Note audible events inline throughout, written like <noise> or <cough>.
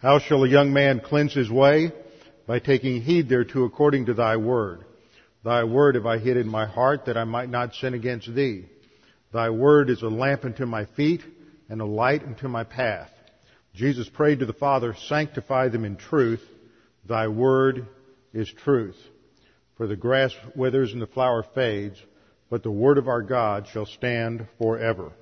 How shall a young man cleanse his way? By taking heed thereto according to thy word. Thy word have I hid in my heart that I might not sin against thee. Thy word is a lamp unto my feet and a light unto my path. Jesus prayed to the Father, sanctify them in truth. Thy word is truth. For the grass withers and the flower fades, but the word of our God shall stand forever.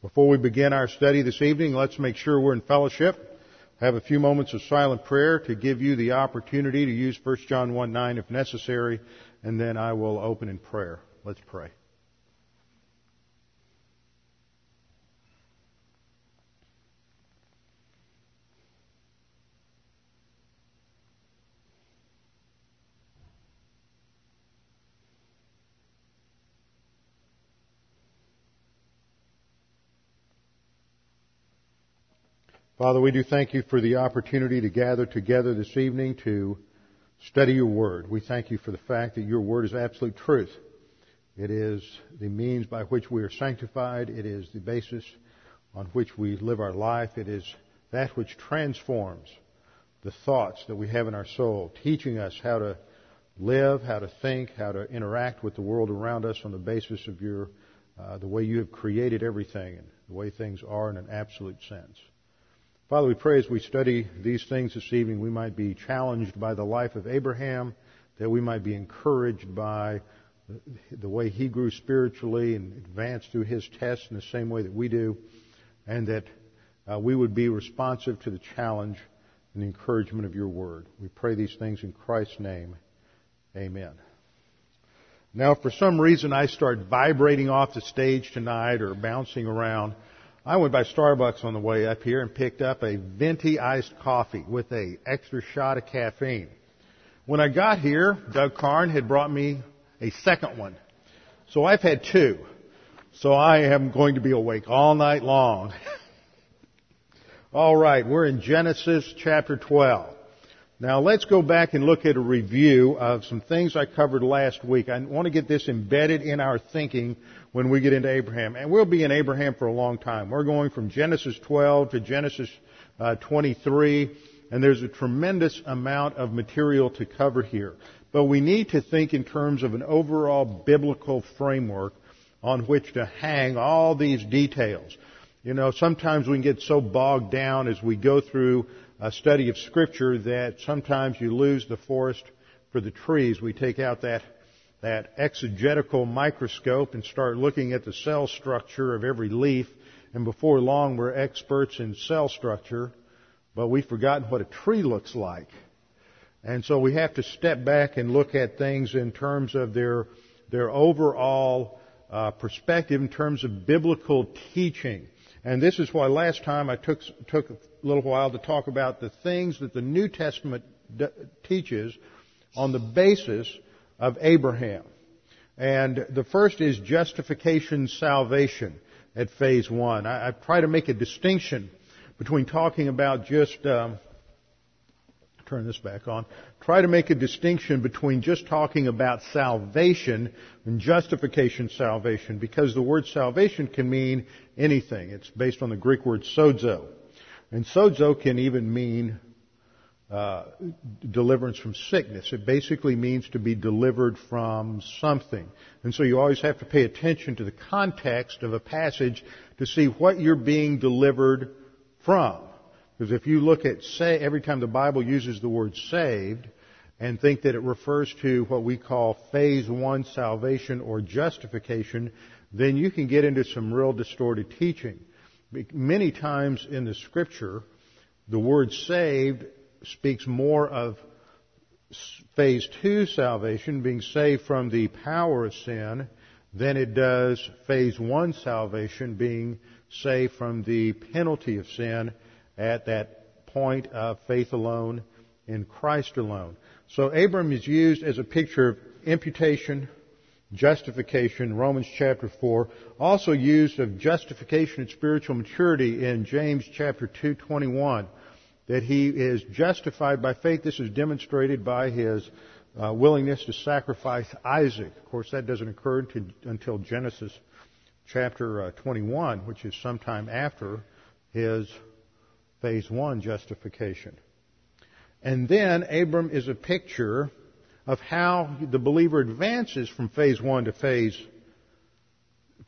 Before we begin our study this evening, let's make sure we're in fellowship. Have a few moments of silent prayer to give you the opportunity to use 1 John 1 9 if necessary, and then I will open in prayer. Let's pray. Father, we do thank you for the opportunity to gather together this evening to study your word. We thank you for the fact that your word is absolute truth. It is the means by which we are sanctified. It is the basis on which we live our life. It is that which transforms the thoughts that we have in our soul, teaching us how to live, how to think, how to interact with the world around us on the basis of your, uh, the way you have created everything and the way things are in an absolute sense. Father, we pray as we study these things this evening, we might be challenged by the life of Abraham, that we might be encouraged by the way he grew spiritually and advanced through his tests in the same way that we do, and that uh, we would be responsive to the challenge and the encouragement of your word. We pray these things in Christ's name. Amen. Now, if for some reason I start vibrating off the stage tonight or bouncing around, I went by Starbucks on the way up here and picked up a venti iced coffee with a extra shot of caffeine. When I got here, Doug Carn had brought me a second one. So I've had two. So I am going to be awake all night long. <laughs> all right, we're in Genesis chapter 12. Now let's go back and look at a review of some things I covered last week. I want to get this embedded in our thinking when we get into Abraham. And we'll be in Abraham for a long time. We're going from Genesis 12 to Genesis uh, 23, and there's a tremendous amount of material to cover here. But we need to think in terms of an overall biblical framework on which to hang all these details. You know, sometimes we can get so bogged down as we go through a study of Scripture that sometimes you lose the forest for the trees. We take out that, that exegetical microscope and start looking at the cell structure of every leaf, and before long we're experts in cell structure, but we've forgotten what a tree looks like. And so we have to step back and look at things in terms of their, their overall uh, perspective in terms of biblical teaching. And this is why last time I took, took a little while to talk about the things that the New Testament d- teaches on the basis of Abraham. And the first is justification salvation at phase one. I, I try to make a distinction between talking about just um, turn this back on, try to make a distinction between just talking about salvation and justification salvation because the word salvation can mean anything. It's based on the Greek word sozo. And sozo can even mean uh, deliverance from sickness. It basically means to be delivered from something. And so you always have to pay attention to the context of a passage to see what you're being delivered from. Because if you look at say every time the Bible uses the word saved and think that it refers to what we call phase one salvation or justification, then you can get into some real distorted teaching. Many times in the scripture, the word saved speaks more of phase two salvation, being saved from the power of sin, than it does phase one salvation, being saved from the penalty of sin at that point of faith alone in Christ alone. So Abram is used as a picture of imputation, justification, Romans chapter 4, also used of justification and spiritual maturity in James chapter 2:21 that he is justified by faith. This is demonstrated by his uh, willingness to sacrifice Isaac. Of course, that doesn't occur until, until Genesis chapter uh, 21, which is sometime after his phase one justification. And then Abram is a picture of how the believer advances from phase one to phase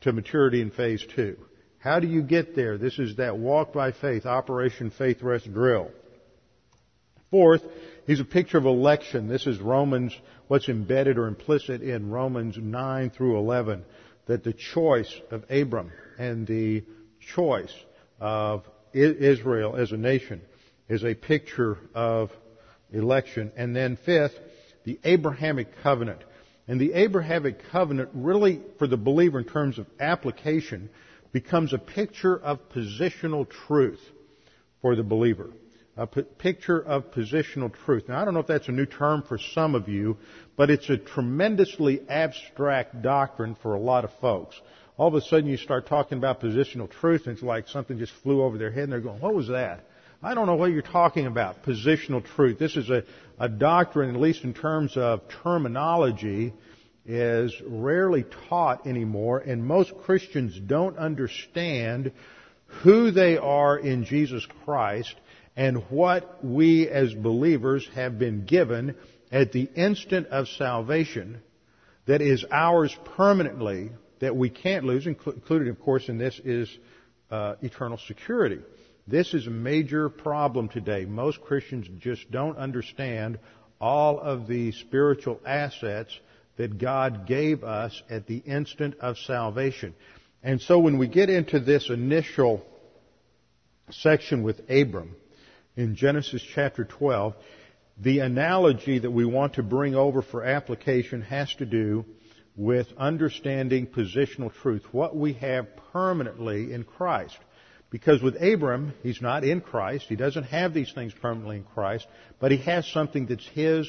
to maturity in phase two. How do you get there? This is that walk by faith, Operation Faith Rest drill. Fourth, he's a picture of election. This is Romans, what's embedded or implicit in Romans 9 through 11, that the choice of Abram and the choice of Israel as a nation is a picture of election. And then fifth, the Abrahamic covenant. And the Abrahamic covenant really, for the believer in terms of application, becomes a picture of positional truth for the believer. A p- picture of positional truth. Now, I don't know if that's a new term for some of you, but it's a tremendously abstract doctrine for a lot of folks. All of a sudden you start talking about positional truth and it's like something just flew over their head and they're going, what was that? I don't know what you're talking about, positional truth. This is a, a doctrine, at least in terms of terminology, is rarely taught anymore, and most Christians don't understand who they are in Jesus Christ and what we as believers have been given at the instant of salvation that is ours permanently that we can't lose, included, of course, in this is uh, eternal security. This is a major problem today. Most Christians just don't understand all of the spiritual assets that God gave us at the instant of salvation. And so when we get into this initial section with Abram in Genesis chapter 12, the analogy that we want to bring over for application has to do with understanding positional truth, what we have permanently in Christ. Because with Abram, he's not in Christ. He doesn't have these things permanently in Christ, but he has something that's his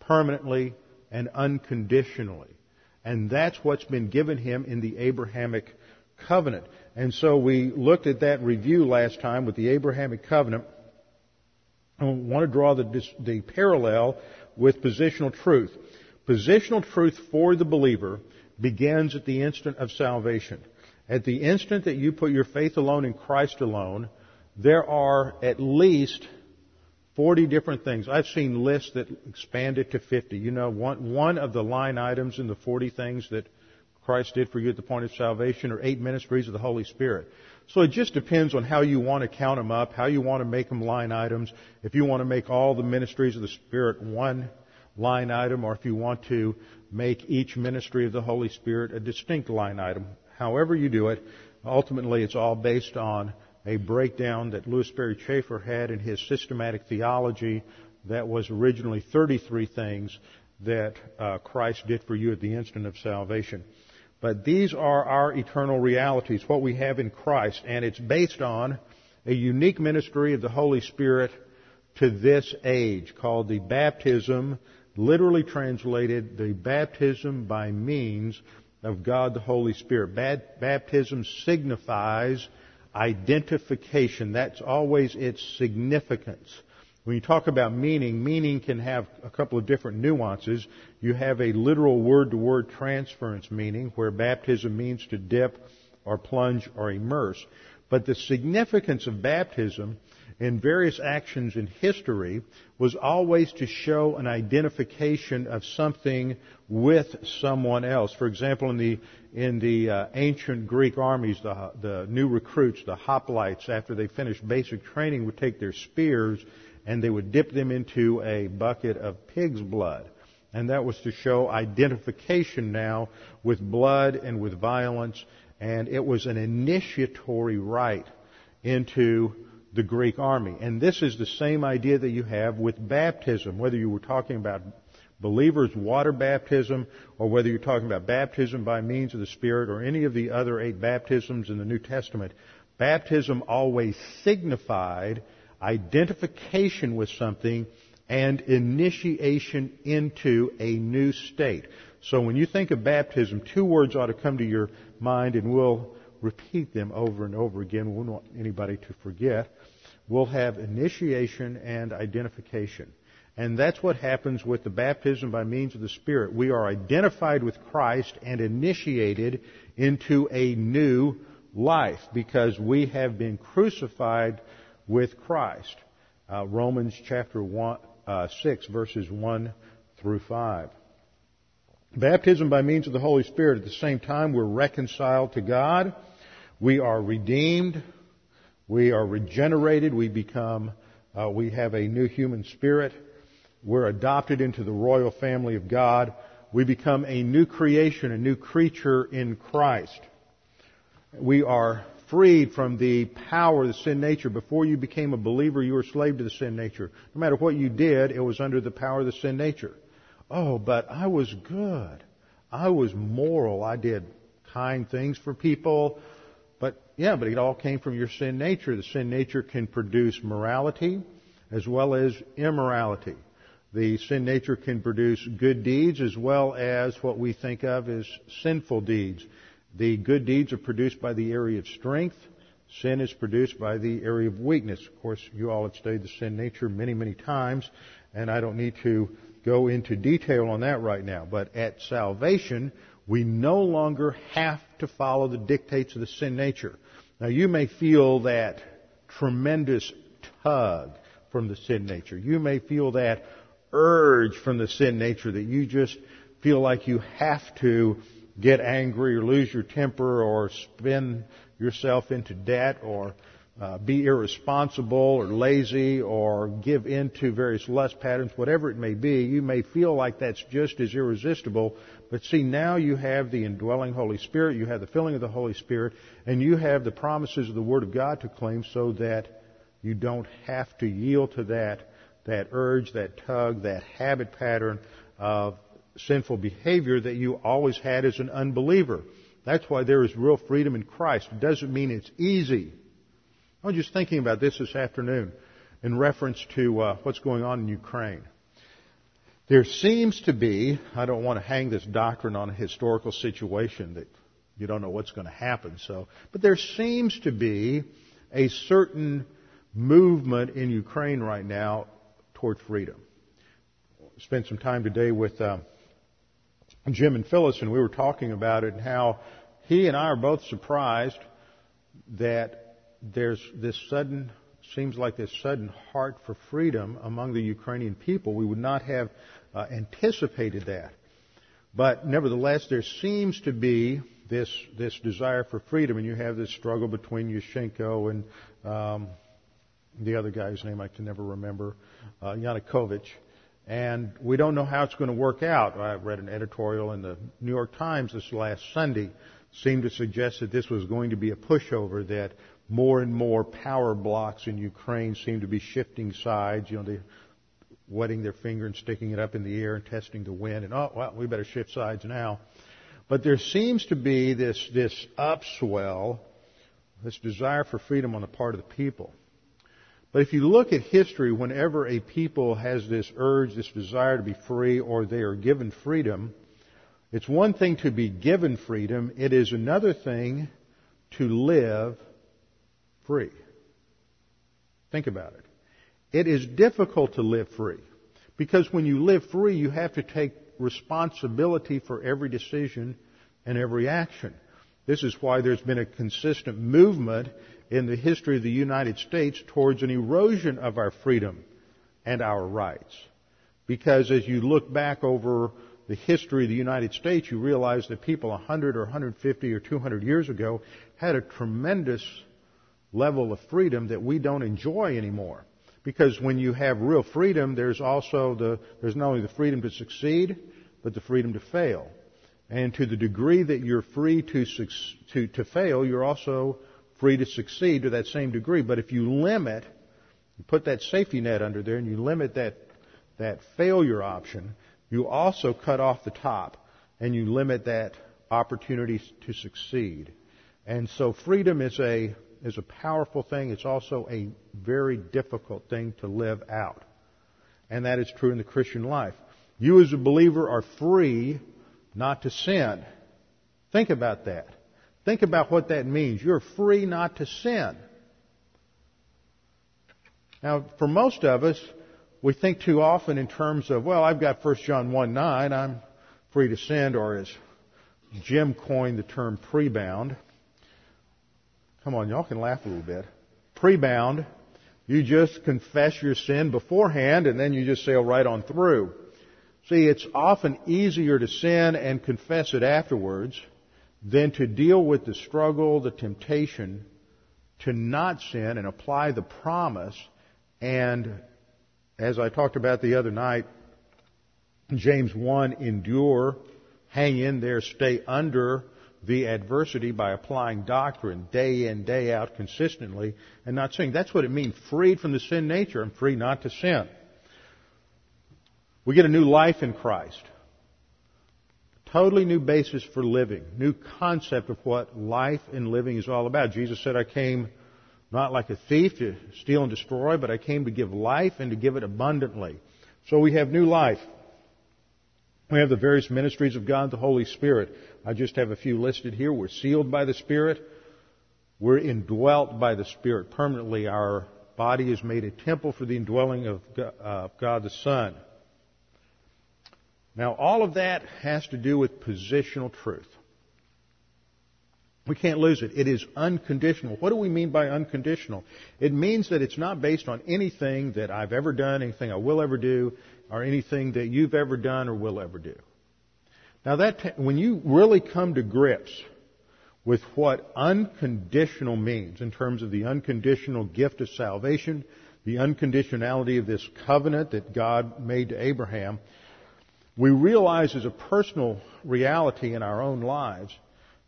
permanently and unconditionally. And that's what's been given him in the Abrahamic covenant. And so we looked at that review last time with the Abrahamic covenant. I want to draw the, the parallel with positional truth. Positional truth for the believer begins at the instant of salvation. At the instant that you put your faith alone in Christ alone, there are at least 40 different things. I've seen lists that expand it to 50. You know, one, one of the line items in the 40 things that Christ did for you at the point of salvation are eight ministries of the Holy Spirit. So it just depends on how you want to count them up, how you want to make them line items. If you want to make all the ministries of the Spirit one line item, or if you want to make each ministry of the Holy Spirit a distinct line item, however you do it, ultimately it's all based on a breakdown that Lewis Sperry Chafer had in his systematic theology that was originally 33 things that uh, Christ did for you at the instant of salvation. But these are our eternal realities, what we have in Christ, and it's based on a unique ministry of the Holy Spirit to this age called the baptism, literally translated the baptism by means of God the Holy Spirit. Baptism signifies identification. That's always its significance. When you talk about meaning, meaning can have a couple of different nuances. You have a literal word-to-word transference meaning, where baptism means to dip or plunge or immerse. But the significance of baptism in various actions in history was always to show an identification of something with someone else. For example, in the in the uh, ancient Greek armies, the the new recruits, the hoplites, after they finished basic training, would take their spears and they would dip them into a bucket of pig's blood. And that was to show identification now with blood and with violence, and it was an initiatory rite into the Greek army. And this is the same idea that you have with baptism, whether you were talking about believers' water baptism or whether you're talking about baptism by means of the Spirit or any of the other eight baptisms in the New Testament. Baptism always signified identification with something and initiation into a new state. So when you think of baptism, two words ought to come to your mind and we'll repeat them over and over again. We don't want anybody to forget We'll have initiation and identification. And that's what happens with the baptism by means of the Spirit. We are identified with Christ and initiated into a new life because we have been crucified with Christ. Uh, Romans chapter one, uh, 6, verses 1 through 5. Baptism by means of the Holy Spirit. At the same time, we're reconciled to God. We are redeemed. We are regenerated. We become, uh, we have a new human spirit. We're adopted into the royal family of God. We become a new creation, a new creature in Christ. We are freed from the power of the sin nature. Before you became a believer, you were slave to the sin nature. No matter what you did, it was under the power of the sin nature. Oh, but I was good. I was moral. I did kind things for people. Yeah, but it all came from your sin nature. The sin nature can produce morality as well as immorality. The sin nature can produce good deeds as well as what we think of as sinful deeds. The good deeds are produced by the area of strength. Sin is produced by the area of weakness. Of course, you all have studied the sin nature many, many times, and I don't need to go into detail on that right now. But at salvation, we no longer have to follow the dictates of the sin nature. Now you may feel that tremendous tug from the sin nature. You may feel that urge from the sin nature that you just feel like you have to get angry or lose your temper or spin yourself into debt or uh, be irresponsible or lazy or give in to various lust patterns, whatever it may be, you may feel like that's just as irresistible. But see, now you have the indwelling Holy Spirit, you have the filling of the Holy Spirit, and you have the promises of the Word of God to claim so that you don't have to yield to that, that urge, that tug, that habit pattern of sinful behavior that you always had as an unbeliever. That's why there is real freedom in Christ. It doesn't mean it's easy. I was just thinking about this this afternoon in reference to uh, what's going on in Ukraine. There seems to be, I don't want to hang this doctrine on a historical situation that you don't know what's going to happen, so, but there seems to be a certain movement in Ukraine right now toward freedom. Spent some time today with uh, Jim and Phyllis, and we were talking about it and how he and I are both surprised that there's this sudden, seems like this sudden heart for freedom among the Ukrainian people. We would not have uh, anticipated that. But nevertheless, there seems to be this, this desire for freedom, and you have this struggle between Yushchenko and um, the other guy's name I can never remember, uh, Yanukovych. And we don't know how it's going to work out. I read an editorial in the New York Times this last Sunday seemed to suggest that this was going to be a pushover, that more and more power blocks in Ukraine seem to be shifting sides. You know, they wetting their finger and sticking it up in the air and testing the wind. And oh, well, we better shift sides now. But there seems to be this this upswell, this desire for freedom on the part of the people. But if you look at history, whenever a people has this urge, this desire to be free, or they are given freedom, it's one thing to be given freedom. It is another thing to live free. Think about it. It is difficult to live free because when you live free, you have to take responsibility for every decision and every action. This is why there's been a consistent movement in the history of the United States towards an erosion of our freedom and our rights. Because as you look back over the history of the United States, you realize that people 100 or 150 or 200 years ago had a tremendous level of freedom that we don't enjoy anymore. Because when you have real freedom, there's also the, there's not only the freedom to succeed, but the freedom to fail. And to the degree that you're free to, to, to fail, you're also free to succeed to that same degree. But if you limit, you put that safety net under there and you limit that, that failure option, you also cut off the top and you limit that opportunity to succeed. And so freedom is a is a powerful thing. It's also a very difficult thing to live out. And that is true in the Christian life. You as a believer are free not to sin. Think about that. Think about what that means. You're free not to sin. Now, for most of us, we think too often in terms of, well, I've got 1 John 1 9, I'm free to sin, or as Jim coined the term pre-bound. Come on, y'all can laugh a little bit. Pre-bound, You just confess your sin beforehand and then you just sail right on through. See, it's often easier to sin and confess it afterwards than to deal with the struggle, the temptation to not sin and apply the promise. And as I talked about the other night, James 1, endure, hang in there, stay under the adversity by applying doctrine day in, day out consistently and not sinning. That's what it means, freed from the sin nature and free not to sin. We get a new life in Christ. Totally new basis for living. New concept of what life and living is all about. Jesus said, I came not like a thief to steal and destroy, but I came to give life and to give it abundantly. So we have new life. We have the various ministries of God, the Holy Spirit. I just have a few listed here. We're sealed by the Spirit. We're indwelt by the Spirit permanently. Our body is made a temple for the indwelling of God the Son. Now, all of that has to do with positional truth. We can't lose it. It is unconditional. What do we mean by unconditional? It means that it's not based on anything that I've ever done, anything I will ever do, or anything that you've ever done or will ever do. Now that, when you really come to grips with what unconditional means in terms of the unconditional gift of salvation, the unconditionality of this covenant that God made to Abraham, we realize as a personal reality in our own lives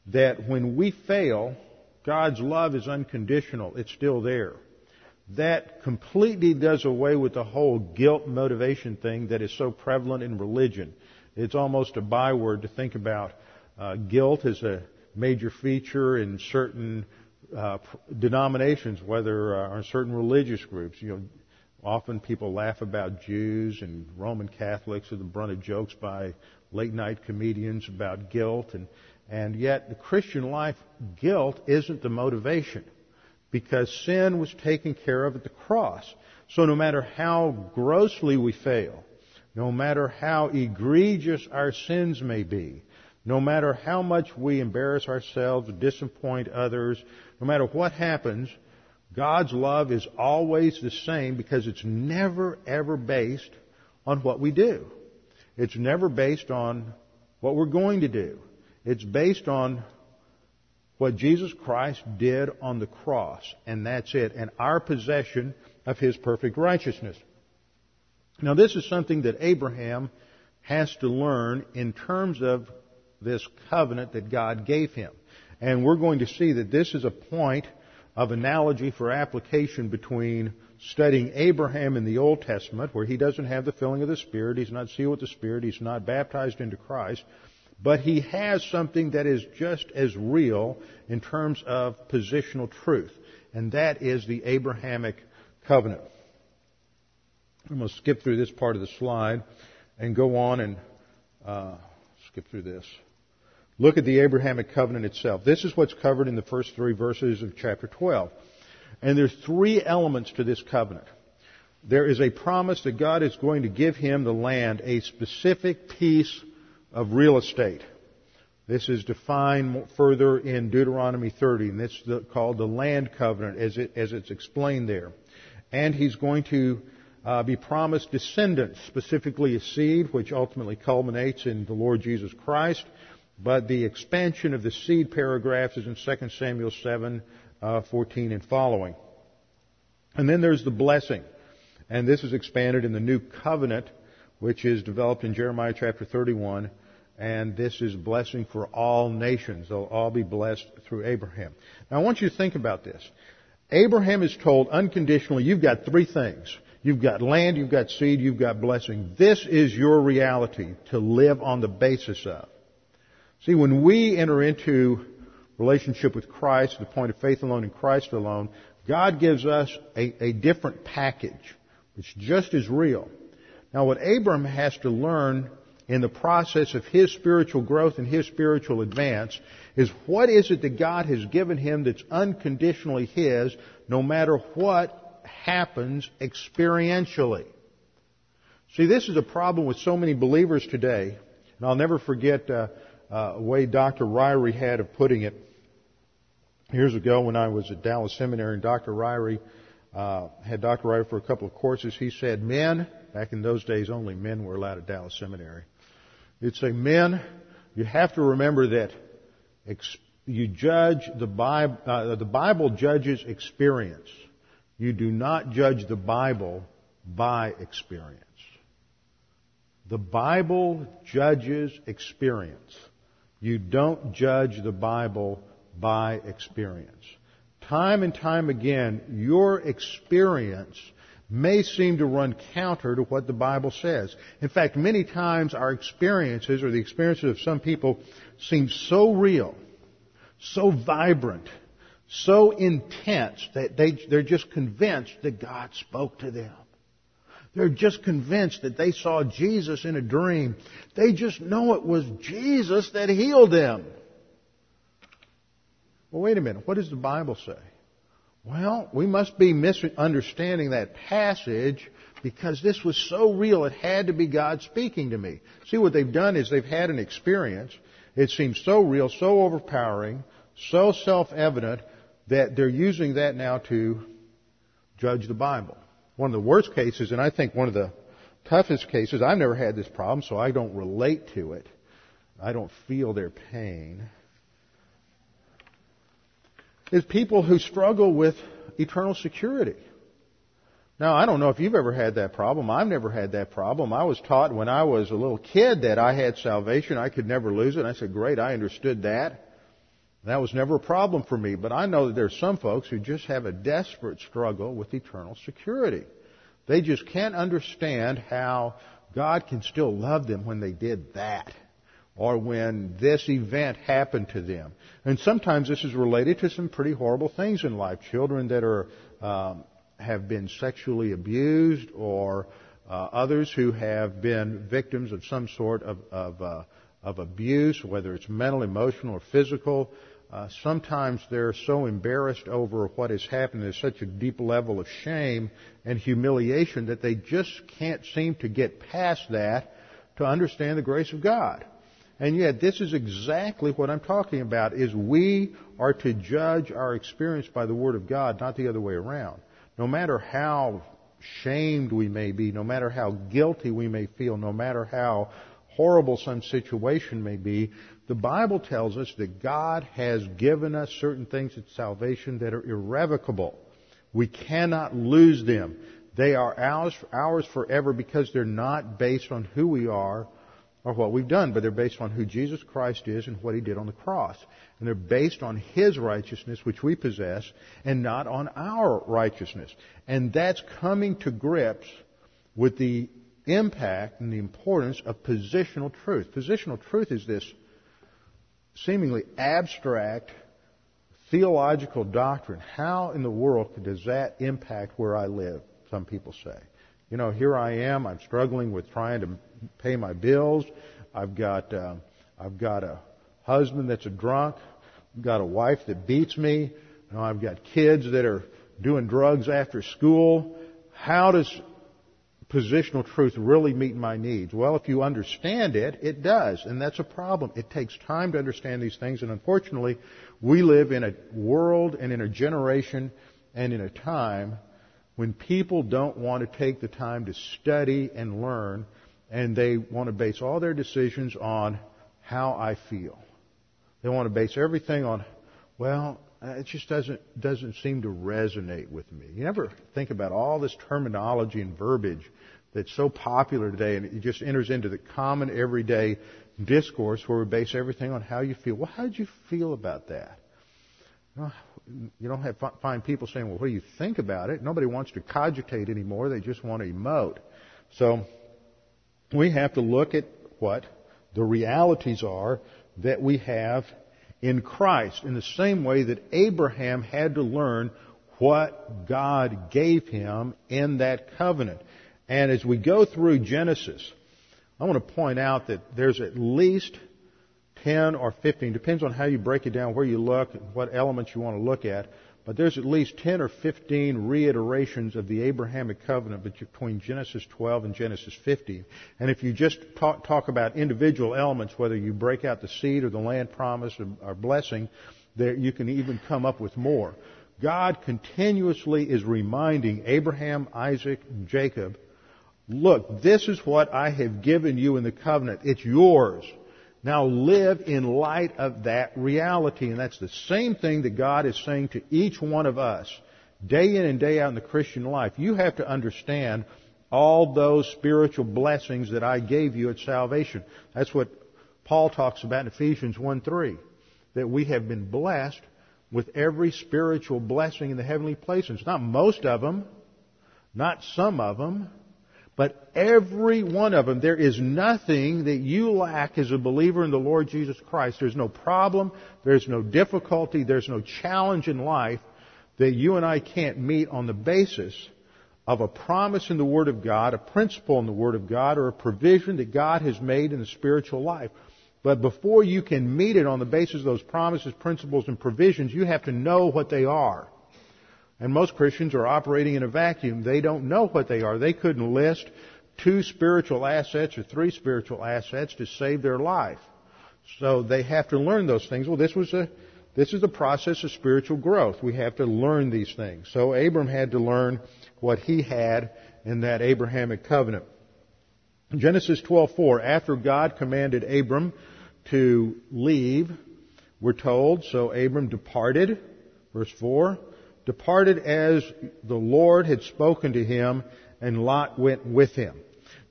that when we fail, God's love is unconditional. It's still there that completely does away with the whole guilt motivation thing that is so prevalent in religion. It's almost a byword to think about uh, guilt as a major feature in certain uh, denominations, whether uh, or certain religious groups. You know, often people laugh about Jews and Roman Catholics are the brunt of jokes by late night comedians about guilt, and and yet the Christian life, guilt isn't the motivation because sin was taken care of at the cross. So no matter how grossly we fail, no matter how egregious our sins may be, no matter how much we embarrass ourselves, disappoint others, no matter what happens, God's love is always the same because it's never ever based on what we do. It's never based on what we're going to do. It's based on what Jesus Christ did on the cross, and that's it, and our possession of His perfect righteousness. Now, this is something that Abraham has to learn in terms of this covenant that God gave him. And we're going to see that this is a point of analogy for application between studying Abraham in the Old Testament, where he doesn't have the filling of the Spirit, he's not sealed with the Spirit, he's not baptized into Christ, but he has something that is just as real in terms of positional truth, and that is the Abrahamic covenant. I'm going to skip through this part of the slide and go on and uh, skip through this. Look at the Abrahamic covenant itself. This is what's covered in the first three verses of chapter 12. And there's three elements to this covenant. There is a promise that God is going to give him the land, a specific piece of real estate. This is defined further in Deuteronomy 30, and it's called the land covenant as, it, as it's explained there. And he's going to uh, be promised descendants, specifically a seed, which ultimately culminates in the Lord Jesus Christ. But the expansion of the seed paragraphs is in 2 Samuel 7, uh, 14 and following. And then there's the blessing. And this is expanded in the new covenant, which is developed in Jeremiah chapter 31 and this is blessing for all nations. They'll all be blessed through Abraham. Now I want you to think about this. Abraham is told unconditionally, you've got three things. You've got land, you've got seed, you've got blessing. This is your reality to live on the basis of. See, when we enter into relationship with Christ, the point of faith alone in Christ alone, God gives us a, a different package. It's just as real. Now what Abraham has to learn in the process of his spiritual growth and his spiritual advance is what is it that God has given him that's unconditionally his no matter what happens experientially. See, this is a problem with so many believers today, and I'll never forget uh, uh, a way Dr. Ryrie had of putting it years ago when I was at Dallas Seminary, and Dr. Ryrie uh, had Dr. Ryder for a couple of courses. He said, men, back in those days only men were allowed at Dallas Seminary. He'd say, men, you have to remember that you judge the Bible, uh, the Bible judges experience. You do not judge the Bible by experience. The Bible judges experience. You don't judge the Bible by experience. Time and time again, your experience may seem to run counter to what the Bible says. In fact, many times our experiences or the experiences of some people seem so real, so vibrant, so intense that they, they're just convinced that God spoke to them. They're just convinced that they saw Jesus in a dream. They just know it was Jesus that healed them. Well, wait a minute. What does the Bible say? Well, we must be misunderstanding that passage because this was so real it had to be God speaking to me. See, what they've done is they've had an experience. It seems so real, so overpowering, so self-evident that they're using that now to judge the Bible. One of the worst cases, and I think one of the toughest cases, I've never had this problem, so I don't relate to it. I don't feel their pain is people who struggle with eternal security. Now, I don't know if you've ever had that problem. I've never had that problem. I was taught when I was a little kid that I had salvation. I could never lose it. I said, great, I understood that. That was never a problem for me. But I know that there's some folks who just have a desperate struggle with eternal security. They just can't understand how God can still love them when they did that or when this event happened to them. And sometimes this is related to some pretty horrible things in life. Children that are um, have been sexually abused, or uh, others who have been victims of some sort of of, uh, of abuse, whether it's mental, emotional, or physical. Uh, sometimes they're so embarrassed over what has happened. There's such a deep level of shame and humiliation that they just can't seem to get past that to understand the grace of God. And yet, this is exactly what I'm talking about, is we are to judge our experience by the Word of God, not the other way around. No matter how shamed we may be, no matter how guilty we may feel, no matter how horrible some situation may be, the Bible tells us that God has given us certain things at salvation that are irrevocable. We cannot lose them. They are ours, ours forever because they're not based on who we are or what we've done, but they're based on who Jesus Christ is and what He did on the cross. And they're based on His righteousness, which we possess, and not on our righteousness. And that's coming to grips with the impact and the importance of positional truth. Positional truth is this seemingly abstract theological doctrine. How in the world does that impact where I live? Some people say. You know, here I am. I'm struggling with trying to pay my bills. I've got uh, I've got a husband that's a drunk. I've got a wife that beats me. You know, I've got kids that are doing drugs after school. How does positional truth really meet my needs? Well, if you understand it, it does, and that's a problem. It takes time to understand these things, and unfortunately, we live in a world and in a generation and in a time when people don't want to take the time to study and learn and they want to base all their decisions on how I feel. They want to base everything on, well, uh, it just doesn't doesn't seem to resonate with me. You never think about all this terminology and verbiage that's so popular today, and it just enters into the common everyday discourse where we base everything on how you feel. Well, how did you feel about that? You don't have find people saying, "Well, what do you think about it?" Nobody wants to cogitate anymore. They just want to emote. So we have to look at what the realities are that we have in Christ in the same way that Abraham had to learn what God gave him in that covenant. And as we go through Genesis, I want to point out that there's at least 10 or 15, depends on how you break it down, where you look, what elements you want to look at, but there's at least 10 or 15 reiterations of the Abrahamic covenant between Genesis 12 and Genesis 15. And if you just talk, talk about individual elements, whether you break out the seed or the land promise or, or blessing, there, you can even come up with more. God continuously is reminding Abraham, Isaac, and Jacob, look, this is what I have given you in the covenant. It's yours. Now live in light of that reality. And that's the same thing that God is saying to each one of us, day in and day out in the Christian life. You have to understand all those spiritual blessings that I gave you at salvation. That's what Paul talks about in Ephesians 1 3. That we have been blessed with every spiritual blessing in the heavenly places. Not most of them, not some of them, but every one of them. There is nothing that you lack as a believer in the Lord Jesus Christ. There's no problem, there's no difficulty, there's no challenge in life that you and I can't meet on the basis of a promise in the Word of God, a principle in the Word of God, or a provision that God has made in the spiritual life. But before you can meet it on the basis of those promises, principles, and provisions, you have to know what they are. And most Christians are operating in a vacuum. They don't know what they are. They couldn't list two spiritual assets or three spiritual assets to save their life. So they have to learn those things. Well, this was a, this is a process of spiritual growth. We have to learn these things. So Abram had to learn what he had in that Abrahamic covenant. Genesis 12:4 after God commanded Abram to leave, we're told, so Abram departed, verse 4, departed as the Lord had spoken to him, and Lot went with him.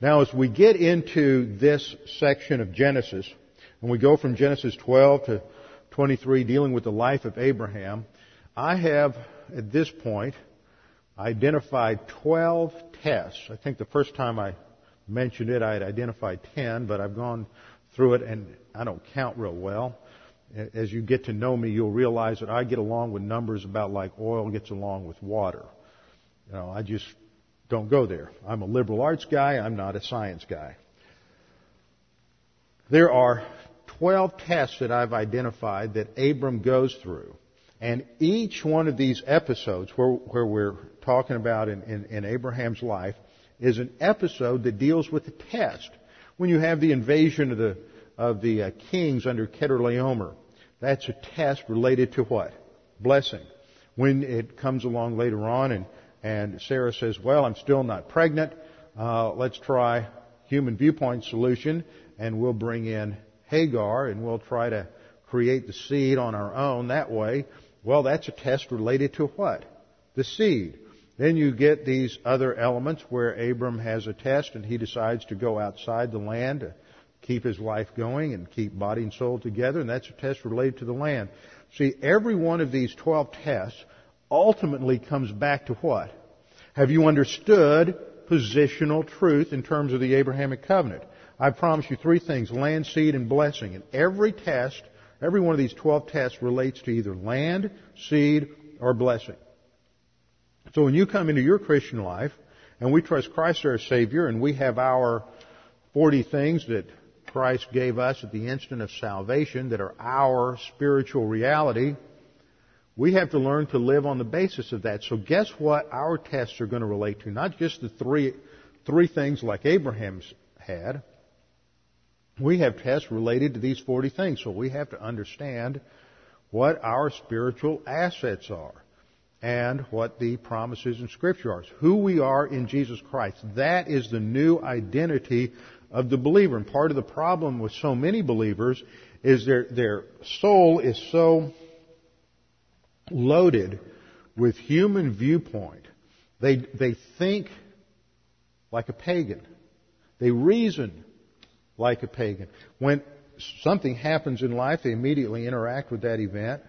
Now, as we get into this section of Genesis, and we go from Genesis 12 to 23 dealing with the life of Abraham, I have, at this point, identified 12 tests. I think the first time I mentioned it, I had identified 10, but I've gone through it and I don't count real well. As you get to know me, you'll realize that I get along with numbers about like oil gets along with water. You know, I just don't go there. I'm a liberal arts guy. I'm not a science guy. There are 12 tests that I've identified that Abram goes through. And each one of these episodes where, where we're talking about in, in, in Abraham's life is an episode that deals with the test. When you have the invasion of the of the uh, kings under Chedorlaomer. That's a test related to what? Blessing. When it comes along later on and, and Sarah says, well, I'm still not pregnant, uh, let's try human viewpoint solution and we'll bring in Hagar and we'll try to create the seed on our own that way. Well, that's a test related to what? The seed. Then you get these other elements where Abram has a test and he decides to go outside the land keep his life going and keep body and soul together, and that's a test related to the land. See, every one of these 12 tests ultimately comes back to what? Have you understood positional truth in terms of the Abrahamic covenant? I promise you three things, land, seed, and blessing. And every test, every one of these 12 tests relates to either land, seed, or blessing. So when you come into your Christian life, and we trust Christ our Savior, and we have our 40 things that Christ gave us at the instant of salvation that are our spiritual reality, we have to learn to live on the basis of that. So guess what our tests are going to relate to? Not just the three, three things like Abraham's had. We have tests related to these 40 things. So we have to understand what our spiritual assets are and what the promises in Scripture are. Who we are in Jesus Christ. That is the new identity of the believer. And part of the problem with so many believers is their, their soul is so loaded with human viewpoint. They, they think like a pagan. They reason like a pagan. When something happens in life, they immediately interact with that event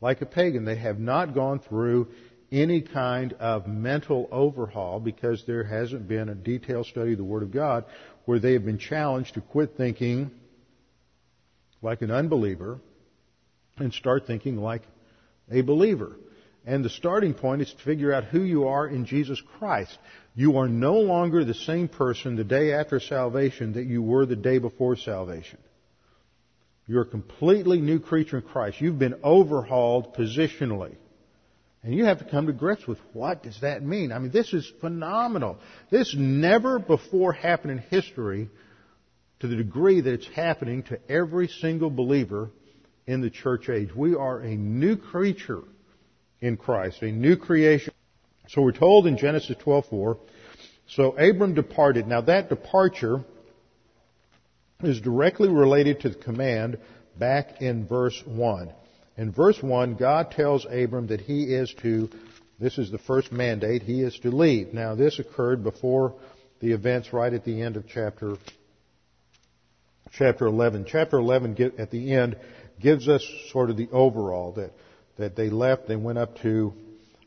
like a pagan. They have not gone through any kind of mental overhaul because there hasn't been a detailed study of the Word of God where they have been challenged to quit thinking like an unbeliever and start thinking like a believer. And the starting point is to figure out who you are in Jesus Christ. You are no longer the same person the day after salvation that you were the day before salvation. You're a completely new creature in Christ. You've been overhauled positionally. And you have to come to grips with what does that mean? I mean, this is phenomenal. This never before happened in history to the degree that it's happening to every single believer in the church age. We are a new creature in Christ, a new creation. So we're told in Genesis 12:4, so Abram departed. Now that departure is directly related to the command back in verse 1. In verse 1, God tells Abram that he is to, this is the first mandate, he is to leave. Now this occurred before the events right at the end of chapter, chapter 11. Chapter 11 at the end gives us sort of the overall that, that they left, they went up to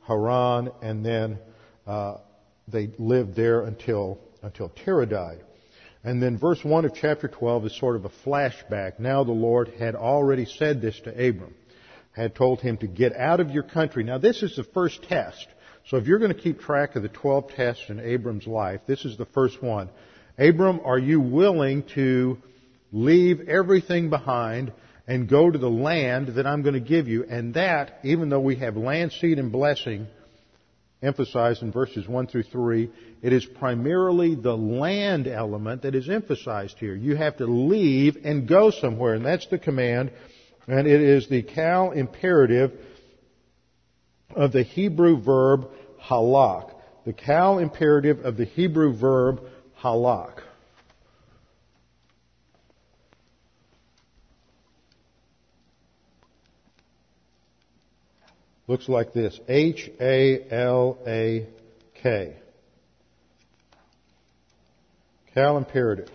Haran, and then uh, they lived there until, until Terah died. And then verse 1 of chapter 12 is sort of a flashback. Now the Lord had already said this to Abram, had told him to get out of your country. Now this is the first test. So if you're going to keep track of the 12 tests in Abram's life, this is the first one. Abram, are you willing to leave everything behind and go to the land that I'm going to give you? And that, even though we have land, seed, and blessing, emphasized in verses 1 through 3, it is primarily the land element that is emphasized here. You have to leave and go somewhere, and that's the command, and it is the qal imperative of the Hebrew verb halak. The qal imperative of the Hebrew verb halak. looks like this H A L A K. Qal imperative.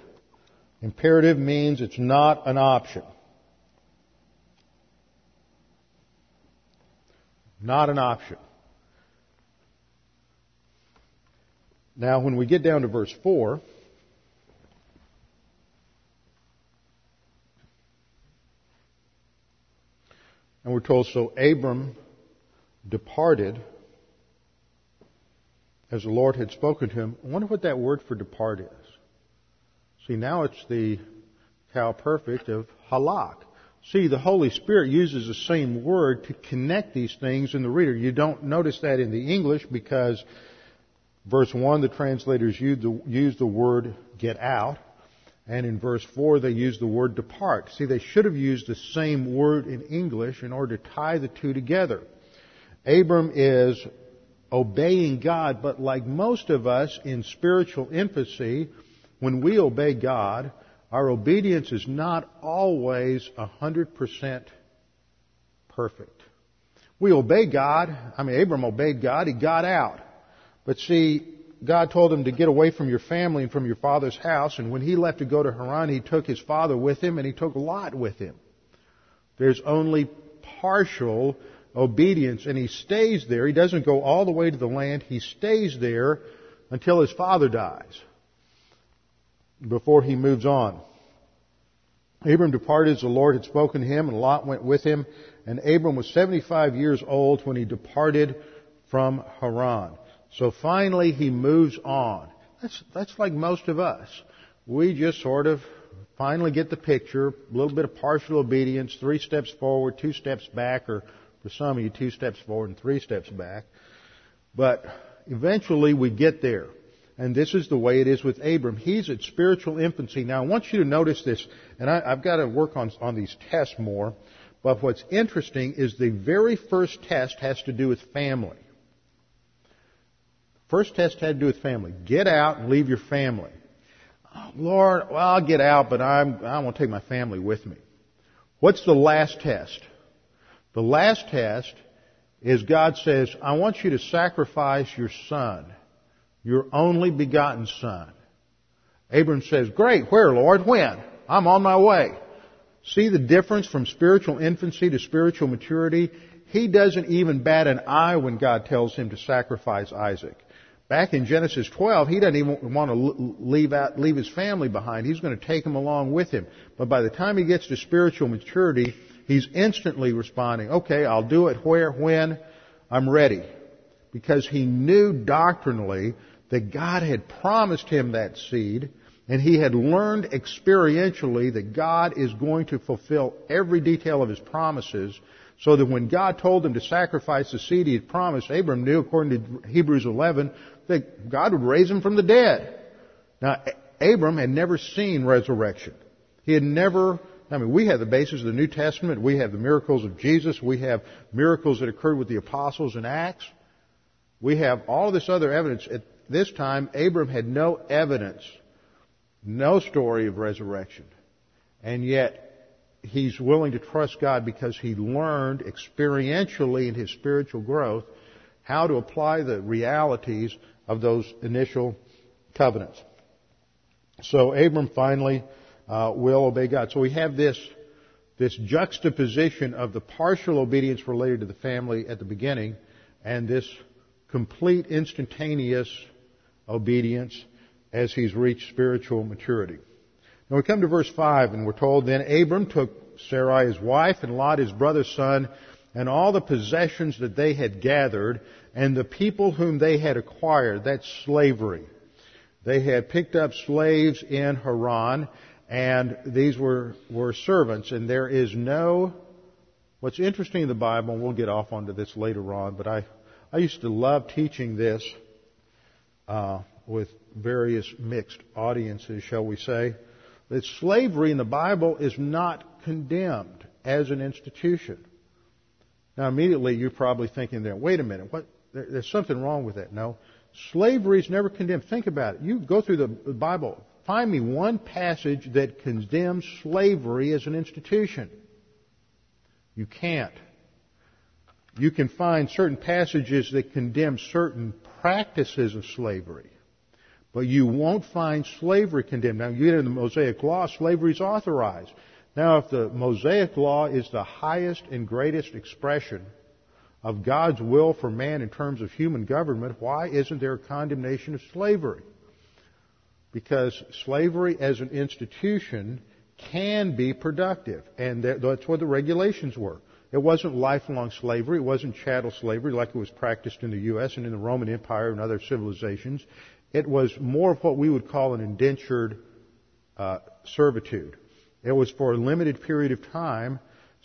Imperative means it's not an option. Not an option. Now, when we get down to verse 4, and we're told, so Abram departed as the Lord had spoken to him. I wonder what that word for depart is. See, now it's the qal perfect of halak. See, the Holy Spirit uses the same word to connect these things in the reader. You don't notice that in the English because verse 1, the translators use the, word get out. And in verse 4, they use the word depart. See, they should have used the same word in English in order to tie the two together. Abram is obeying God, but like most of us in spiritual infancy, when we obey God, our obedience is not always 100% perfect. We obey God. I mean, Abram obeyed God. He got out. But see, God told him to get away from your family and from your father's house. And when he left to go to Haran, he took his father with him and he took Lot with him. There's only partial obedience and he stays there. He doesn't go all the way to the land. He stays there until his father dies before he moves on. Abram departed as the Lord had spoken to him and Lot went with him and Abram was 75 years old when he departed from Haran. So finally he moves on. That's, that's like most of us. We just sort of finally get the picture, a little bit of partial obedience, three steps forward, two steps back, or for some of you, two steps forward and three steps back. But eventually we get there. And this is the way it is with Abram. He's at spiritual infancy. Now I want you to notice this, and I, have got to work on, on these tests more, but what's interesting is the very first test has to do with family. First test had to do with family. Get out and leave your family. Oh, Lord, well, I'll get out, but I'm, I want to take my family with me. What's the last test? The last test is God says, I want you to sacrifice your son, your only begotten son. Abram says, Great, where, Lord? When? I'm on my way. See the difference from spiritual infancy to spiritual maturity? He doesn't even bat an eye when God tells him to sacrifice Isaac. Back in Genesis 12, he doesn't even want to leave out, leave his family behind. He's going to take them along with him. But by the time he gets to spiritual maturity, he's instantly responding, okay, I'll do it where, when, I'm ready. Because he knew doctrinally that God had promised him that seed, and he had learned experientially that God is going to fulfill every detail of his promises, so that when God told him to sacrifice the seed he had promised, Abram knew, according to Hebrews 11, that God would raise him from the dead. Now, Abram had never seen resurrection. He had never I mean, we have the basis of the New Testament. We have the miracles of Jesus. We have miracles that occurred with the apostles in Acts. We have all this other evidence. This time, Abram had no evidence, no story of resurrection. And yet, he's willing to trust God because he learned experientially in his spiritual growth how to apply the realities of those initial covenants. So Abram finally uh, will obey God. So we have this this juxtaposition of the partial obedience related to the family at the beginning and this complete instantaneous obedience as he's reached spiritual maturity. Now we come to verse 5 and we're told then Abram took Sarai his wife and Lot his brother's son and all the possessions that they had gathered and the people whom they had acquired. That's slavery. They had picked up slaves in Haran and these were, were servants, and there is no, what's interesting in the Bible, and we'll get off onto this later on, but I, I used to love teaching this, uh, with various mixed audiences, shall we say, that slavery in the Bible is not condemned as an institution. Now immediately you're probably thinking there, wait a minute, what, there's something wrong with that. No. Slavery is never condemned. Think about it. You go through the Bible Find me one passage that condemns slavery as an institution. You can't. You can find certain passages that condemn certain practices of slavery. But you won't find slavery condemned. Now, you get in the Mosaic Law, slavery is authorized. Now, if the Mosaic Law is the highest and greatest expression of God's will for man in terms of human government, why isn't there a condemnation of slavery? because slavery as an institution can be productive, and that's what the regulations were. It wasn't lifelong slavery. It wasn't chattel slavery like it was practiced in the U.S. and in the Roman Empire and other civilizations. It was more of what we would call an indentured uh, servitude. It was for a limited period of time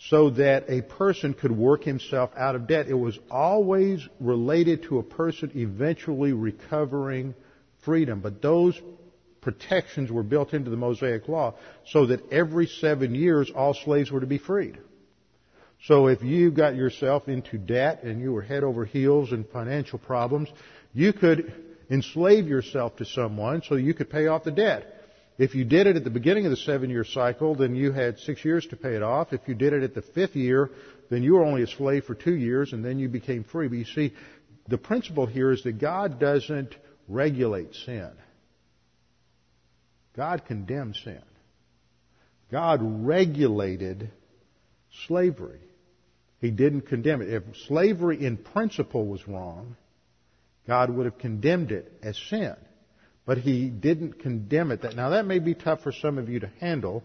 so that a person could work himself out of debt. It was always related to a person eventually recovering freedom. But those protections were built into the Mosaic Law so that every seven years all slaves were to be freed. So if you got yourself into debt and you were head over heels in financial problems, you could enslave yourself to someone so you could pay off the debt. If you did it at the beginning of the seven year cycle, then you had six years to pay it off. If you did it at the fifth year, then you were only a slave for two years and then you became free. But you see, the principle here is that God doesn't regulate sin. God condemned sin. God regulated slavery. He didn't condemn it. If slavery in principle was wrong, God would have condemned it as sin. But he didn't condemn it. Now that may be tough for some of you to handle,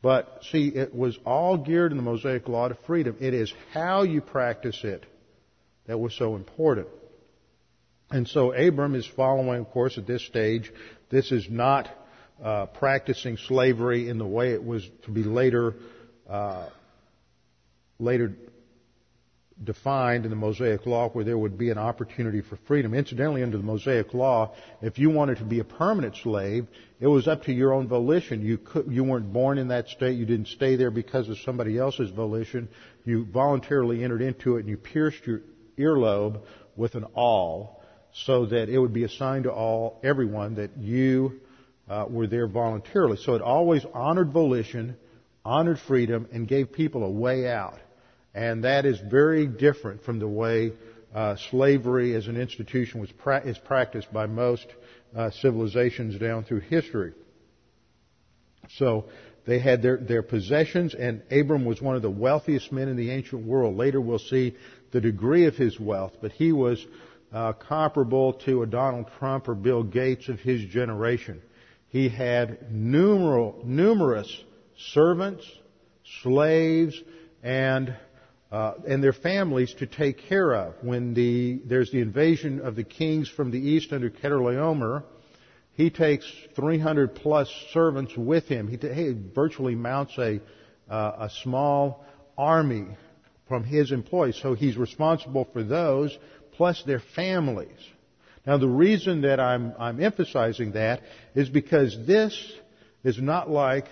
but see, it was all geared in the Mosaic Law to freedom. It is how you practice it that was so important. And so Abram is following, of course, at this stage. This is not uh, practicing slavery in the way it was to be later uh, later defined in the Mosaic Law, where there would be an opportunity for freedom. Incidentally, under the Mosaic Law, if you wanted to be a permanent slave, it was up to your own volition. You could, you weren't born in that state. You didn't stay there because of somebody else's volition. You voluntarily entered into it, and you pierced your earlobe with an awl, so that it would be assigned to all everyone that you uh, were there voluntarily. So it always honored volition, honored freedom, and gave people a way out. And that is very different from the way uh, slavery as an institution was pra- is practiced by most uh, civilizations down through history. So they had their, their possessions, and Abram was one of the wealthiest men in the ancient world. Later we'll see the degree of his wealth, but he was uh, comparable to a Donald Trump or Bill Gates of his generation. He had numeral, numerous servants, slaves, and uh, and their families to take care of. When the there's the invasion of the kings from the east under Chedorlaomer, he takes 300 plus servants with him. He, he virtually mounts a uh, a small army from his employees. So he's responsible for those plus their families. Now the reason that I'm, I'm emphasizing that is because this is not like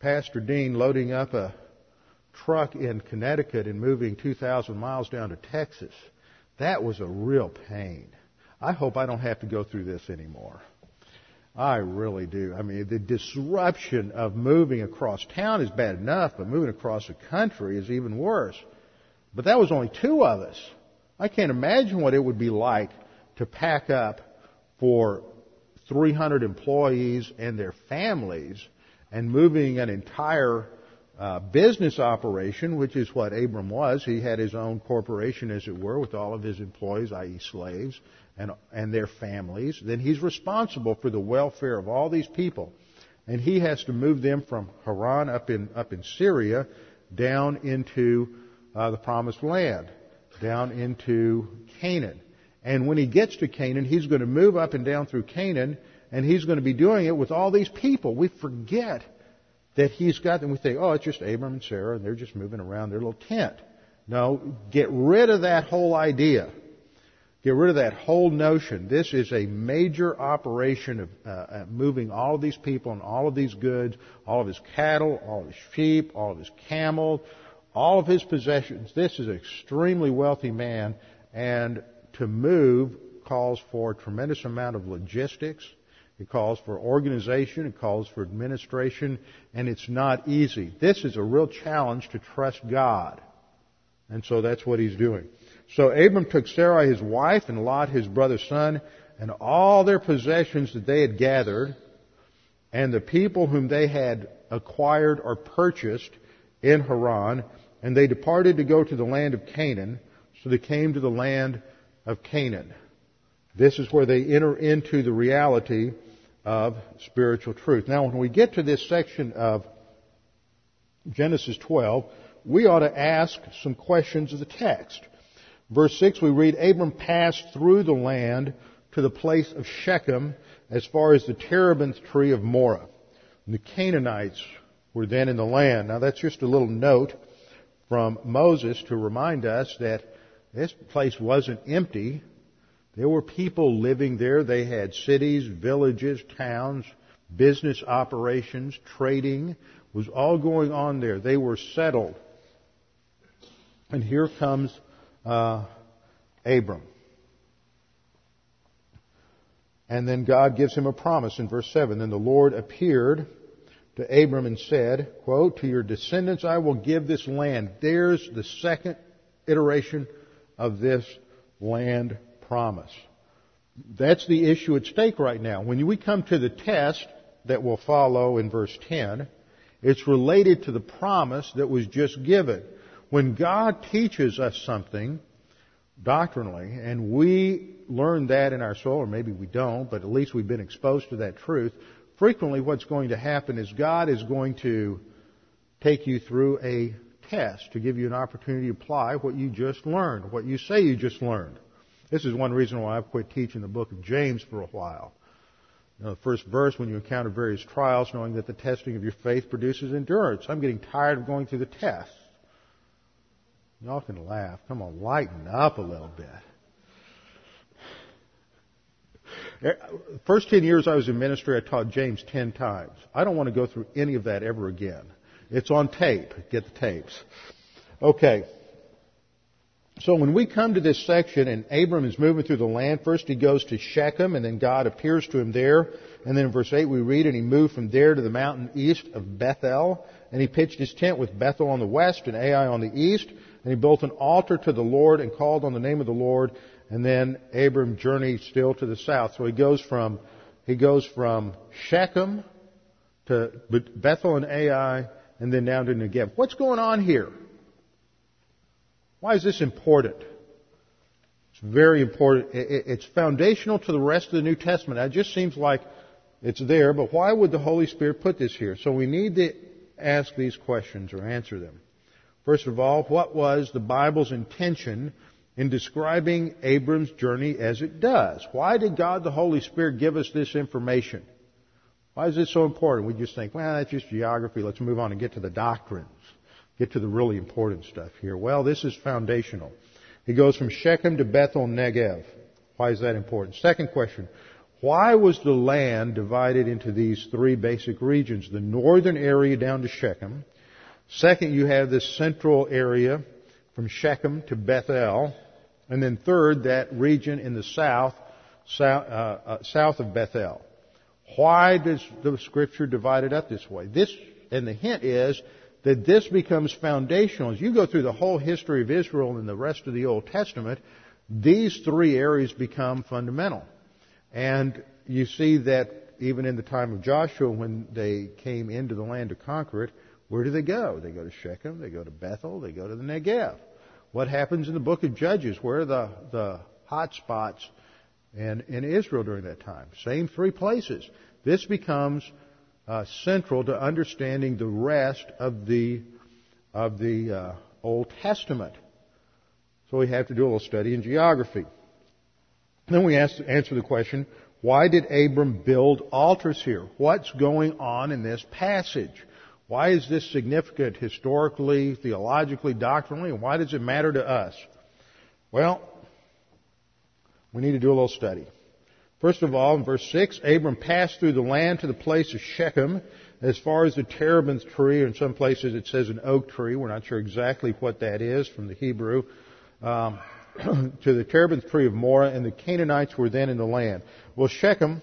Pastor Dean loading up a truck in Connecticut and moving 2,000 miles down to Texas. That was a real pain. I hope I don't have to go through this anymore. I really do. I mean, the disruption of moving across town is bad enough, but moving across the country is even worse. But that was only two of us. I can't imagine what it would be like to pack up for 300 employees and their families and moving an entire uh, business operation, which is what Abram was. He had his own corporation, as it were, with all of his employees, i.e., slaves, and, and their families. Then he's responsible for the welfare of all these people. And he has to move them from Haran up in, up in Syria down into uh, the promised land, down into Canaan. And when he gets to Canaan, he's going to move up and down through Canaan, and he's going to be doing it with all these people. We forget that he's got them. We think, oh, it's just Abram and Sarah, and they're just moving around their little tent. No, get rid of that whole idea. Get rid of that whole notion. This is a major operation of uh, uh, moving all of these people and all of these goods, all of his cattle, all of his sheep, all of his camels, all of his possessions. This is an extremely wealthy man, and to move calls for a tremendous amount of logistics. It calls for organization. It calls for administration. And it's not easy. This is a real challenge to trust God. And so that's what he's doing. So Abram took Sarai his wife and Lot his brother's son and all their possessions that they had gathered and the people whom they had acquired or purchased in Haran and they departed to go to the land of Canaan. So they came to the land of Canaan. This is where they enter into the reality of spiritual truth. Now when we get to this section of Genesis 12, we ought to ask some questions of the text. Verse 6 we read, Abram passed through the land to the place of Shechem as far as the terebinth tree of Moreh. And the Canaanites were then in the land. Now that's just a little note from Moses to remind us that this place wasn't empty. There were people living there. They had cities, villages, towns, business operations, trading was all going on there. They were settled. And here comes uh, Abram. And then God gives him a promise in verse 7. Then the Lord appeared to Abram and said, quote, To your descendants I will give this land. There's the second iteration of this land promise. That's the issue at stake right now. When we come to the test that will follow in verse 10, it's related to the promise that was just given. When God teaches us something doctrinally, and we learn that in our soul, or maybe we don't, but at least we've been exposed to that truth, frequently what's going to happen is God is going to take you through a test to give you an opportunity to apply what you just learned, what you say you just learned. This is one reason why I've quit teaching the book of James for a while. You know, the first verse, when you encounter various trials, knowing that the testing of your faith produces endurance. I'm getting tired of going through the tests. Y'all can laugh. Come on, lighten up a little bit. Eh, first ten years I was in ministry, I taught James ten times. I don't want to go through any of that ever again. It's on tape. Get the tapes. Okay. So when we come to this section and Abram is moving through the land, first he goes to Shechem and then God appears to him there. And then in verse 8 we read, and he moved from there to the mountain east of Bethel. And he pitched his tent with Bethel on the west and Ai on the east. And he built an altar to the Lord and called on the name of the Lord. And then Abram journeyed still to the south. So he goes from, he goes from Shechem to Bethel and Ai and then down to Negev. What's going on here? Why is this important? It's very important. It's foundational to the rest of the New Testament. It just seems like it's there, but why would the Holy Spirit put this here? So we need to ask these questions or answer them. First of all, what was the Bible's intention in describing Abram's journey as it does? Why did God the Holy Spirit give us this information? Why is this so important? We just think, well, that's just geography. Let's move on and get to the doctrines. Get to the really important stuff here. Well, this is foundational. He goes from Shechem to Bethel Negev. Why is that important? Second question. Why was the land divided into these three basic regions? The northern area down to Shechem. Second, you have this central area from Shechem to Bethel. And then third, that region in the south, south, uh, uh, south of Bethel. Why does the scripture divide it up this way? This, and the hint is that this becomes foundational. As you go through the whole history of Israel and the rest of the Old Testament, these three areas become fundamental. And you see that even in the time of Joshua when they came into the land to conquer it, where do they go? They go to Shechem, they go to Bethel, they go to the Negev. What happens in the book of Judges? Where are the, the hot spots in, in Israel during that time? Same three places. This becomes uh, central to understanding the rest of the, of the uh, Old Testament. So we have to do a little study in geography. Then we ask, answer the question, why did Abram build altars here? What's going on in this passage? Why is this significant historically, theologically, doctrinally, and why does it matter to us? Well, we need to do a little study. First of all, in verse 6, Abram passed through the land to the place of Shechem, as far as the terebinth tree, or in some places it says an oak tree. We're not sure exactly what that is from the Hebrew. Um, <clears throat> to the terebinth tree of Moreh, and the Canaanites were then in the land. Well, Shechem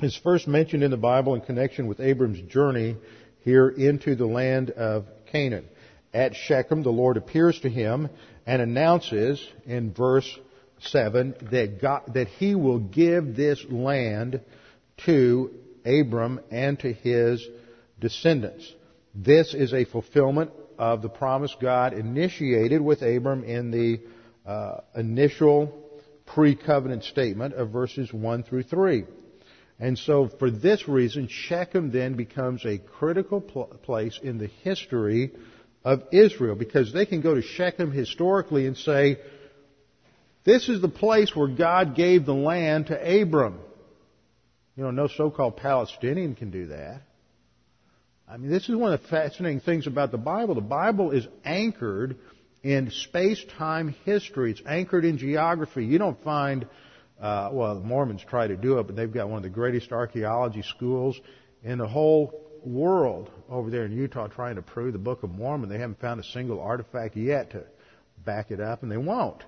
is first mentioned in the Bible in connection with Abram's journey here into the land of Canaan. At Shechem, the Lord appears to him and announces in verse 7 that, God, that he will give this land to Abram and to his descendants. This is a fulfillment of the promise God initiated with Abram in the uh, initial pre-covenant statement of verses 1 through 3. And so for this reason, Shechem then becomes a critical pl- place in the history of Israel because they can go to Shechem historically and say, this is the place where God gave the land to Abram. You know, no so-called Palestinian can do that. I mean, this is one of the fascinating things about the Bible. The Bible is anchored in space-time history. It's anchored in geography. You don't find, uh, well, the Mormons try to do it, but they've got one of the greatest archaeology schools in the whole world over there in Utah trying to prove the Book of Mormon. They haven't found a single artifact yet to back it up, and they won't.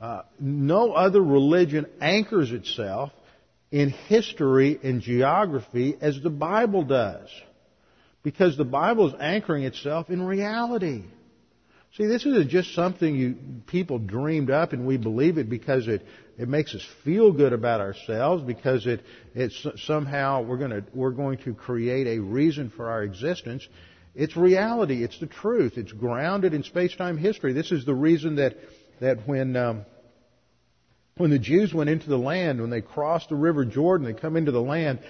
Uh, no other religion anchors itself in history and geography as the Bible does. Because the Bible is anchoring itself in reality. See, this isn't just something you, people dreamed up and we believe it because it, it makes us feel good about ourselves, because it, it's somehow we're going to, we're going to create a reason for our existence. It's reality. It's the truth. It's grounded in space-time history. This is the reason that, that when, um, when the Jews went into the land, when they crossed the river Jordan, they come into the land,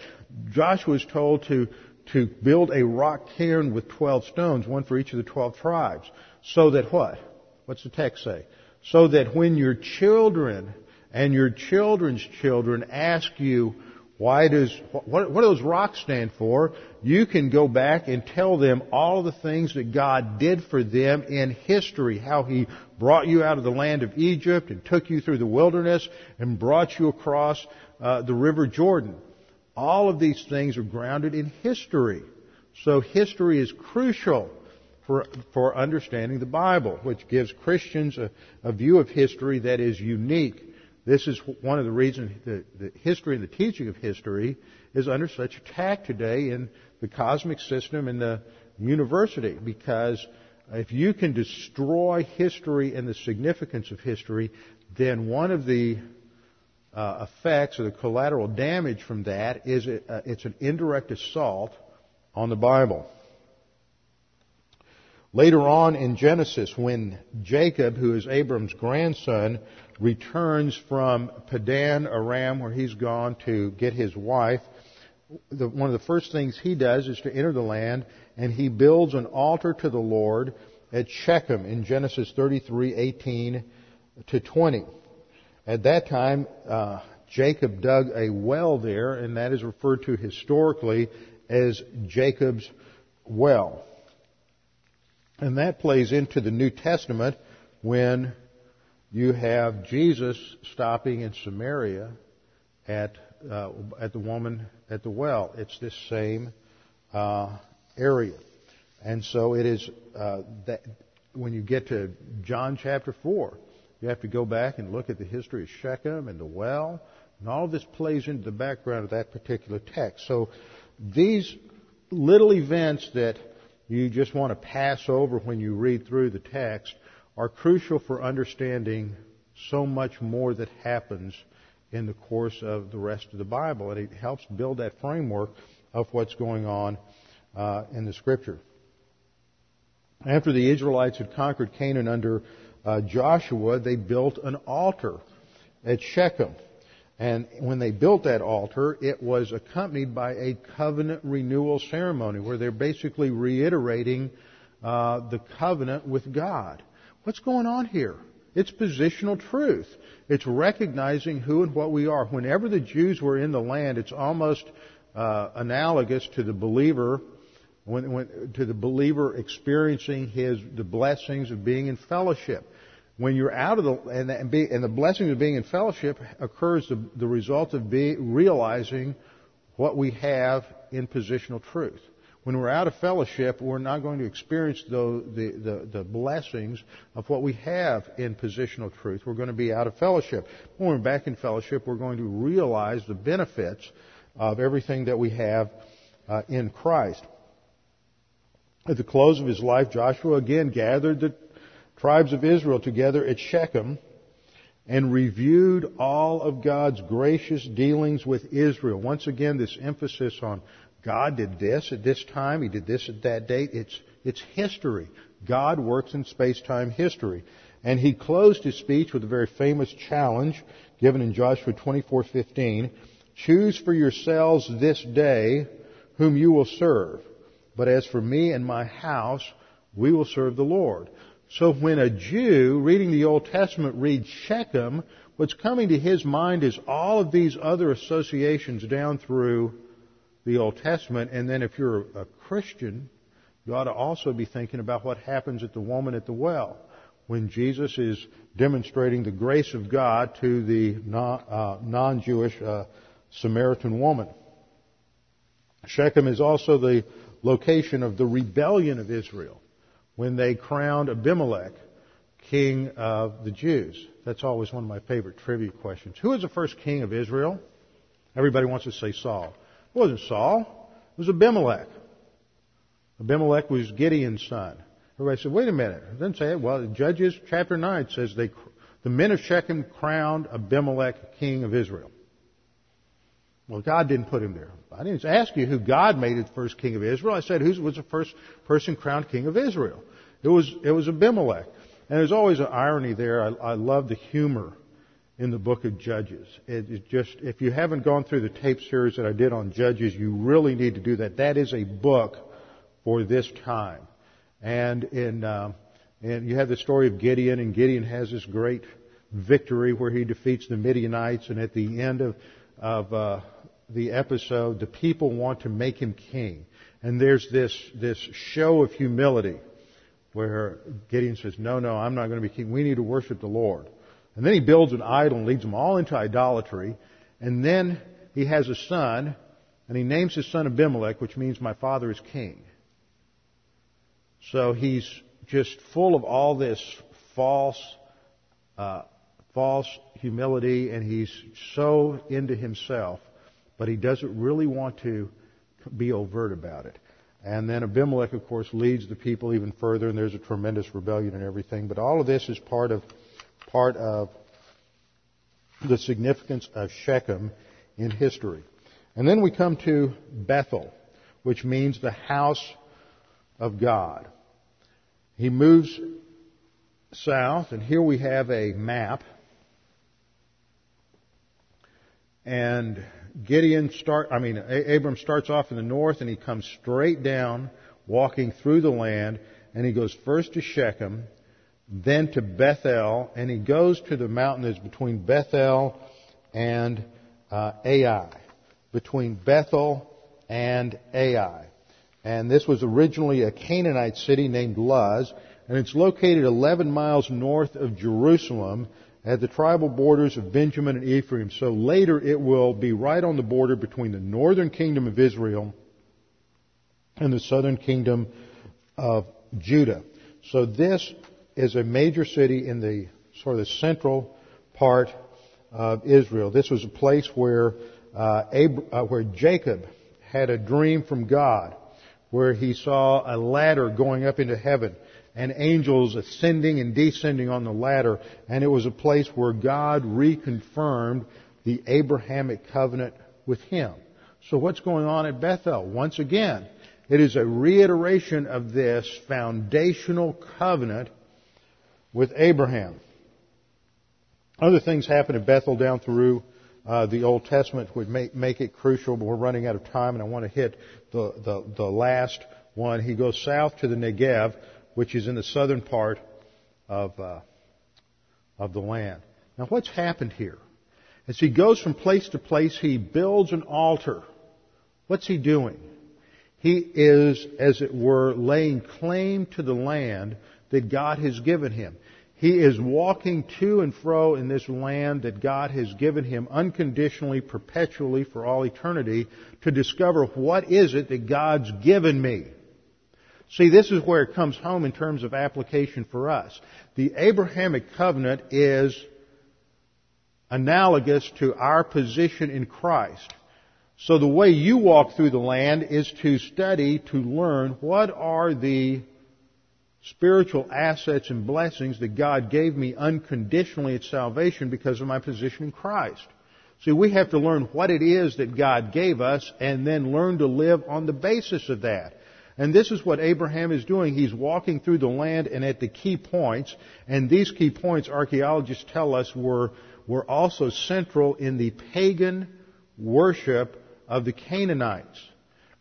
Joshua was told to, to build a rock cairn with 12 stones, one for each of the 12 tribes. So that what? What's the text say? So that when your children and your children's children ask you, why does, what, what do those rocks stand for? You can go back and tell them all the things that God did for them in history. How He brought you out of the land of Egypt and took you through the wilderness and brought you across uh, the river Jordan. All of these things are grounded in history. So history is crucial for, for understanding the Bible, which gives Christians a, a view of history that is unique. This is one of the reasons that the history and the teaching of history is under such attack today in the cosmic system and the university, because if you can destroy history and the significance of history, then one of the uh, effects or the collateral damage from that is it, uh, it's an indirect assault on the Bible. Later on in Genesis, when Jacob, who is Abram's grandson, returns from Padan Aram, where he's gone to get his wife, the, one of the first things he does is to enter the land, and he builds an altar to the Lord at Shechem in Genesis 33:18 to 20. At that time, uh, Jacob dug a well there, and that is referred to historically as Jacob's well. And that plays into the New Testament when you have Jesus stopping in Samaria at uh, at the woman at the well. It's this same uh, area, and so it is uh, that when you get to John chapter four, you have to go back and look at the history of Shechem and the well, and all this plays into the background of that particular text. So these little events that you just want to pass over when you read through the text are crucial for understanding so much more that happens in the course of the rest of the Bible. And it helps build that framework of what's going on uh, in the Scripture. After the Israelites had conquered Canaan under uh, Joshua, they built an altar at Shechem. And when they built that altar, it was accompanied by a covenant renewal ceremony where they're basically reiterating uh, the covenant with God. What's going on here? It's positional truth. It's recognizing who and what we are. Whenever the Jews were in the land, it's almost uh, analogous to the believer when, when, to the believer experiencing his the blessings of being in fellowship. When you're out of the and, and, be, and the blessing of being in fellowship occurs the, the result of be, realizing what we have in positional truth. When we're out of fellowship, we're not going to experience the, the, the, blessings of what we have in positional truth. We're going to be out of fellowship. When we're back in fellowship, we're going to realize the benefits of everything that we have uh, in Christ. At the close of his life, Joshua again gathered the tribes of Israel together at Shechem and reviewed all of God's gracious dealings with Israel. Once again, this emphasis on God did this at this time, He did this at that date. It's, it's history. God works in space-time history. And he closed his speech with a very famous challenge given in Joshua 24:15. Choose for yourselves this day whom you will serve. But as for me and my house, we will serve the Lord. So when a Jew reading the Old Testament reads Shechem, what's coming to his mind is all of these other associations down through the Old Testament. And then if you're a Christian, you ought to also be thinking about what happens at the woman at the well when Jesus is demonstrating the grace of God to the uh, non-Jewish uh, Samaritan woman. Shechem is also the location of the rebellion of Israel when they crowned Abimelech king of the Jews. That's always one of my favorite trivia questions. Who was the first king of Israel? Everybody wants to say Saul. It wasn't Saul. It was Abimelech. Abimelech was Gideon's son. Everybody said, wait a minute. It doesn't say it. Well, Judges chapter 9 says they, the men of Shechem crowned Abimelech king of Israel. Well, God didn't put him there. I didn't ask you who God made the first king of Israel. I said who was the first person crowned king of Israel. It was it was Abimelech. And there's always an irony there. I, I love the humor in the book of Judges. It, it just if you haven't gone through the tape series that I did on Judges, you really need to do that. That is a book for this time. And in uh, and you have the story of Gideon, and Gideon has this great victory where he defeats the Midianites, and at the end of of uh, the episode, the people want to make him king. And there's this, this show of humility where Gideon says, no, no, I'm not going to be king. We need to worship the Lord. And then he builds an idol and leads them all into idolatry. And then he has a son, and he names his son Abimelech, which means my father is king. So he's just full of all this false, uh, false humility, and he's so into himself but he doesn't really want to be overt about it. And then Abimelech, of course, leads the people even further, and there's a tremendous rebellion and everything. But all of this is part of part of the significance of Shechem in history. And then we come to Bethel, which means the house of God. He moves south, and here we have a map. And Gideon start, I mean, Abram starts off in the north and he comes straight down, walking through the land, and he goes first to Shechem, then to Bethel, and he goes to the mountain that's between Bethel and uh, Ai. Between Bethel and Ai. And this was originally a Canaanite city named Luz, and it's located 11 miles north of Jerusalem at the tribal borders of Benjamin and Ephraim. So later it will be right on the border between the northern kingdom of Israel and the southern kingdom of Judah. So this is a major city in the sort of the central part of Israel. This was a place where uh, Ab- uh, where Jacob had a dream from God, where he saw a ladder going up into heaven and angels ascending and descending on the ladder, and it was a place where God reconfirmed the Abrahamic covenant with him. So what's going on at Bethel? Once again, it is a reiteration of this foundational covenant with Abraham. Other things happen in Bethel down through uh, the Old Testament would make, make it crucial, but we're running out of time, and I want to hit the, the, the last one. He goes south to the Negev, which is in the southern part of, uh, of the land. Now, what's happened here? As he goes from place to place, he builds an altar. What's he doing? He is, as it were, laying claim to the land that God has given him. He is walking to and fro in this land that God has given him unconditionally, perpetually, for all eternity, to discover what is it that God's given me. See, this is where it comes home in terms of application for us. The Abrahamic covenant is analogous to our position in Christ. So the way you walk through the land is to study, to learn what are the spiritual assets and blessings that God gave me unconditionally at salvation because of my position in Christ. See, we have to learn what it is that God gave us and then learn to live on the basis of that. And this is what Abraham is doing. He's walking through the land and at the key points, and these key points, archaeologists tell us, were, were also central in the pagan worship of the Canaanites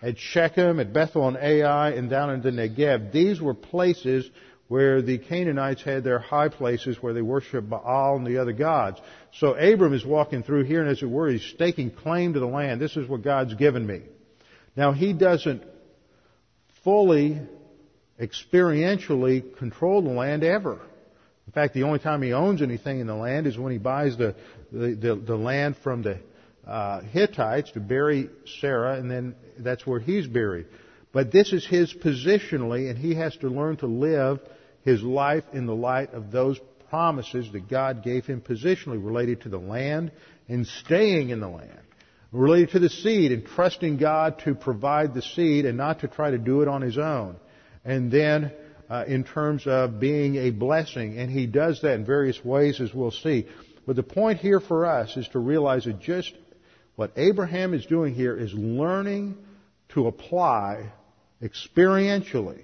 at Shechem, at Bethel and Ai, and down in the Negev. These were places where the Canaanites had their high places where they worshiped Baal and the other gods. So Abram is walking through here, and as it were, he's staking claim to the land. This is what God's given me. Now, he doesn't fully, experientially control the land ever. In fact, the only time he owns anything in the land is when he buys the, the, the, the land from the uh, Hittites to bury Sarah, and then that's where he's buried. But this is his positionally, and he has to learn to live his life in the light of those promises that God gave him positionally related to the land and staying in the land, related to the seed and trusting God to provide the seed and not to try to do it on his own. And then uh, in terms of being a blessing, and he does that in various ways as we'll see. But the point here for us is to realize that just what Abraham is doing here is learning to apply experientially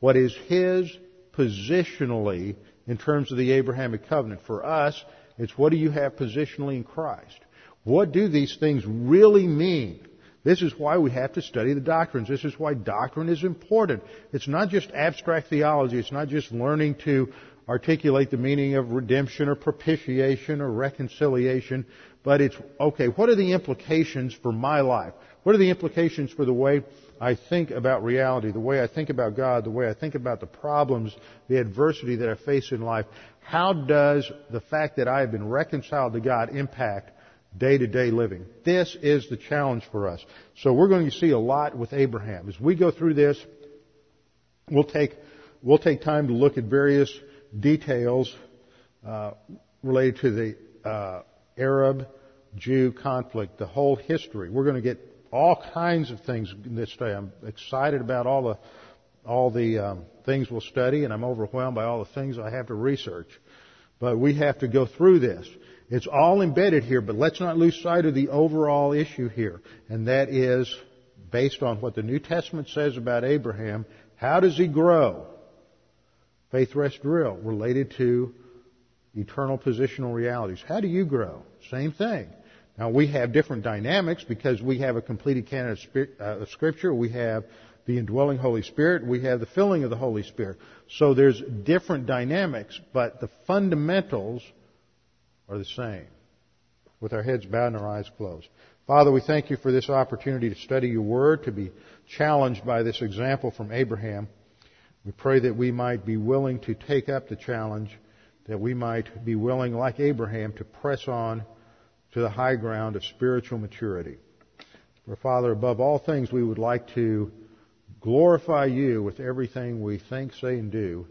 what is his positionally in terms of the Abrahamic covenant. For us, it's what do you have positionally in Christ? What do these things really mean? This is why we have to study the doctrines. This is why doctrine is important. It's not just abstract theology. It's not just learning to articulate the meaning of redemption or propitiation or reconciliation, but it's, okay, what are the implications for my life? What are the implications for the way I think about reality, the way I think about God, the way I think about the problems, the adversity that I face in life? How does the fact that I have been reconciled to God impact day to day living? This is the challenge for us. So we're going to see a lot with Abraham. As we go through this, we'll take, we'll take time to look at various details uh, related to the uh, Arab Jew conflict, the whole history. We're going to get all kinds of things this day. I'm excited about all the all the um, things we'll study, and I'm overwhelmed by all the things I have to research. But we have to go through this. It's all embedded here, but let's not lose sight of the overall issue here, and that is based on what the New Testament says about Abraham. How does he grow? Faith rest drill related to eternal positional realities. How do you grow? Same thing. Now we have different dynamics because we have a completed canon uh, of Scripture. We have the indwelling Holy Spirit. We have the filling of the Holy Spirit. So there's different dynamics, but the fundamentals are the same. With our heads bowed and our eyes closed. Father, we thank you for this opportunity to study your word, to be challenged by this example from Abraham. We pray that we might be willing to take up the challenge that we might be willing, like Abraham, to press on to the high ground of spiritual maturity. For Father, above all things, we would like to glorify you with everything we think, say, and do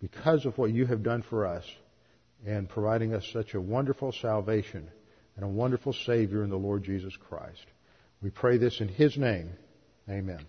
because of what you have done for us and providing us such a wonderful salvation and a wonderful Savior in the Lord Jesus Christ. We pray this in His name. Amen.